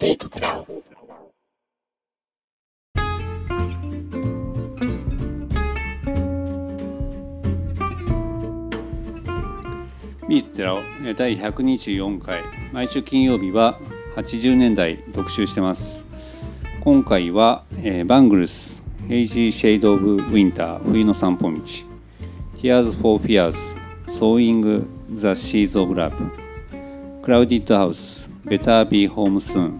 ビートテラオ第124回。毎週金曜日は80年代特集してます。今回は、えー、バングルス Hazy Shade of Winter 冬の散歩道。Tears for Fears Sowing the Seeds of Love Crowded House Better Be Home Soon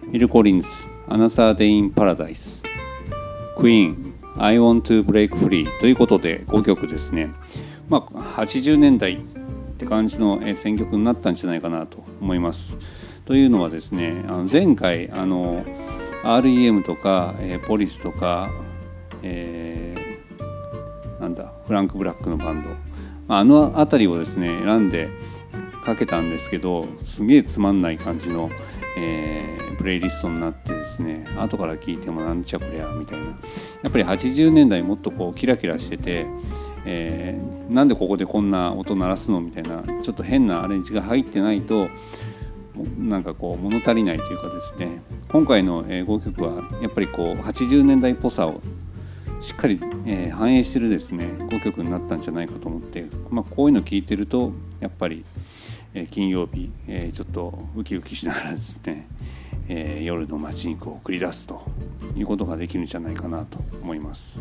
フィル・コリンズ Another Day in Paradise Queen I Want to Break Free ということで5曲ですねまあ80年代って感じの選曲になったんじゃないかなと思いますというのはですねあの前回あの REM とか、えーポリスとか、えーなんだフランク・ブラックのバンド。あの辺りをですね選んでかけたんですけどすげえつまんない感じの、えープレイリストになってですね後から聞いてもなんちゃこりゃみたいな。やっぱり80年代もっとこうキラキラしてて、えーなんでここでこんな音鳴らすのみたいなちょっと変なアレンジが入ってないとなんかこう物足りないというかですね。今回の5曲はやっぱりこう80年代っぽさをしっかり、えー反映してるですね5曲になったんじゃないかと思って、まあ、こういうの聞いてるとやっぱり、えー金曜日、えーちょっとウキウキしながらですね、えー夜の街にこう繰り出すということができるんじゃないかなと思います。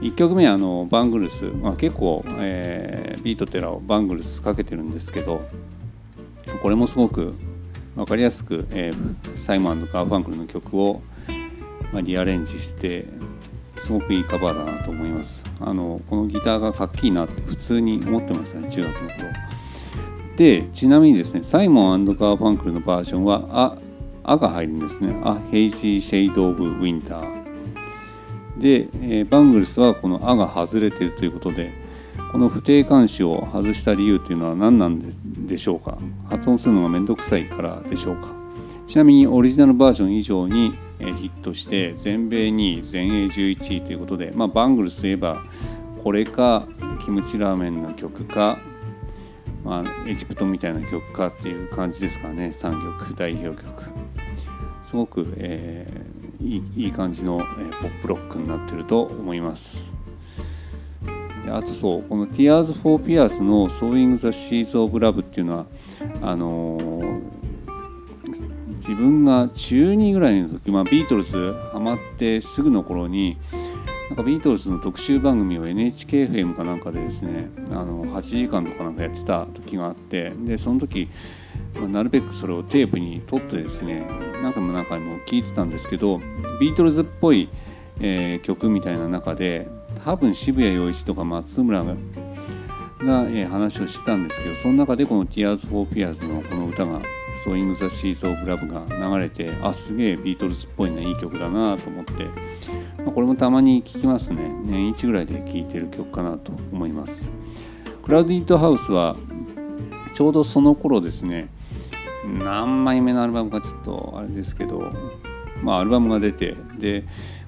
1曲目はあのバングルス、まあ、結構、えービートテラをバングルスかけてるんですけどこれもすごく分かりやすく、えーサイモンガーファンクルの曲を、まあ、リアレンジしてすごくいいカバーだなと思います。あのこのギターがかっきいいなって普通に思ってましたね中学の頃。でちなみにですねサイモンガーファンクルのバージョンは「あ」あが入るんですね「あヘイジーシェイド・オブ・ウィンター」で、えーバングルスはこの「あ」が外れてるということでこの不定冠詞を外した理由というのは何なんでしょうか。発音するのがめんどくさいからでしょうか。ちなみにオリジナルバージョン以上にえヒットして全米2位全英11位ということで、まあ、バングルスといえばこれかキムチラーメンの曲か、まあ、エジプトみたいな曲かっていう感じですかね3曲代表曲。すごく、えーいいいい感じの、えーポップロックになってると思います。であとそうこの Tears for Fears の Sowing the Seeds of Love っていうのはあのー自分が中2ぐらいの時、まあ、ビートルズハマってすぐの頃になんかビートルズの特集番組を NHKFM かなんかでですねあの8時間とかなんかやってた時があってでその時、まあなるべくそれをテープに取ってですね何回も何回も聞いてたんですけどビートルズっぽい、えー曲みたいな中で多分渋谷陽一とか松村がが、えー話をしてたんですけどその中でこの「Tears for Fears」のこの歌が「Sowing the Seeds of Love」が流れてあすげえビートルズっぽいないい曲だなと思って、まあ、これもたまに聴きますね。年一ぐらいで聴いてる曲かなと思います。クラウディットハウスはちょうどその頃ですね。何枚目のアルバムかちょっとあれですけどまあアルバムが出てで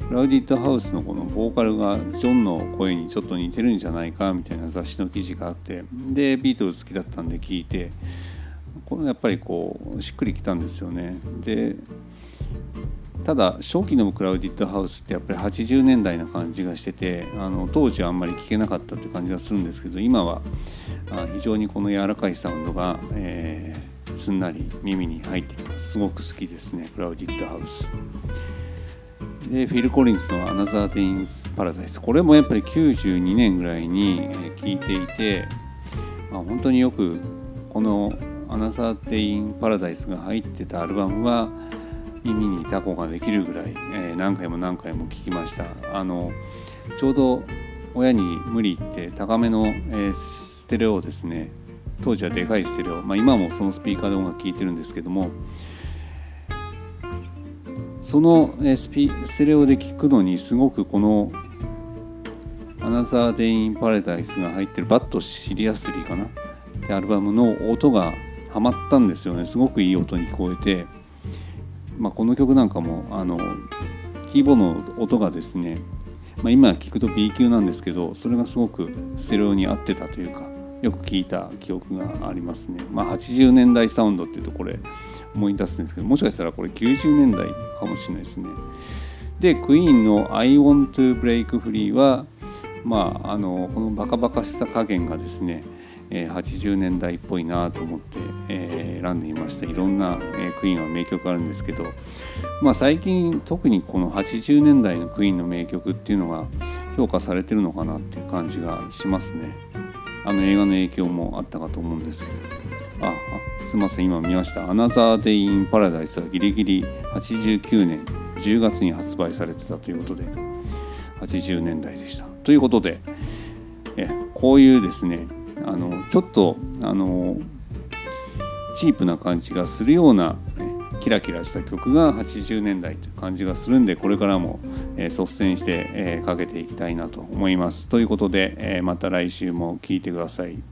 クラウディットハウスのこのボーカルがジョンの声にちょっと似てるんじゃないかみたいな雑誌の記事があってでビートルズ好きだったんで聞いてこのやっぱりこうしっくりきたんですよね。でただ初期のクラウディットハウスってやっぱり80年代な感じがしててあの当時はあんまり聞けなかったって感じがするんですけど今は非常にこの柔らかいサウンドが、えーすんなり耳に入ってきます。すごく好きですねクラウディットハウス。でフィル・コリンズの「アナザー・デインス・パラダイス」これもやっぱり92年ぐらいにえー聞いていて、まあ、本当によくこの「アナザー・デイン・パラダイス」が入ってたアルバムは耳にタコができるぐらい、えー何回も何回も聞きました。あのちょうど親に無理言って高めの、えーステレオをですね当時はでかいステレオ、まあ、今もそのスピーカーで音楽聴いてるんですけどもそのスピステレオで聴くのにすごくこの「 Another Day in Paradise」が入ってる「バット・シリアスリー」かな？ってアルバムの音がハマったんですよねすごくいい音に聞こえて、まあ、この曲なんかもあのキーボードの音がですね、まあ、今聞くと B 級なんですけどそれがすごくステレオに合ってたというかよく聞いた記憶がありますね。まあ、80年代サウンドっていうとこれ思い出すんですけどもしかしたらこれ90年代かもしれないですね。でクイーンの「I Want to Break Free は」まああのこのバカバカしさ加減がですね、え、80年代っぽいなと思って、え、選んでいましたいろんな、え、クイーンは名曲あるんですけど、まあ、最近特にこの80年代のクイーンの名曲っていうのが評価されてるのかなっていう感じがしますね。あの映画の影響もあったかと思うんですけどああすいません今見ました「アナザー・デイ・イン・パラダイス」はギリギリ89年10月に発売されてたということで80年代でした。ということでえこういうですねあのちょっとあのチープな感じがするような、ね、キラキラした曲が80年代という感じがするんでこれからも、えー、率先して、えー、かけていきたいなと思います。ということで、えー、また来週も聴いてください。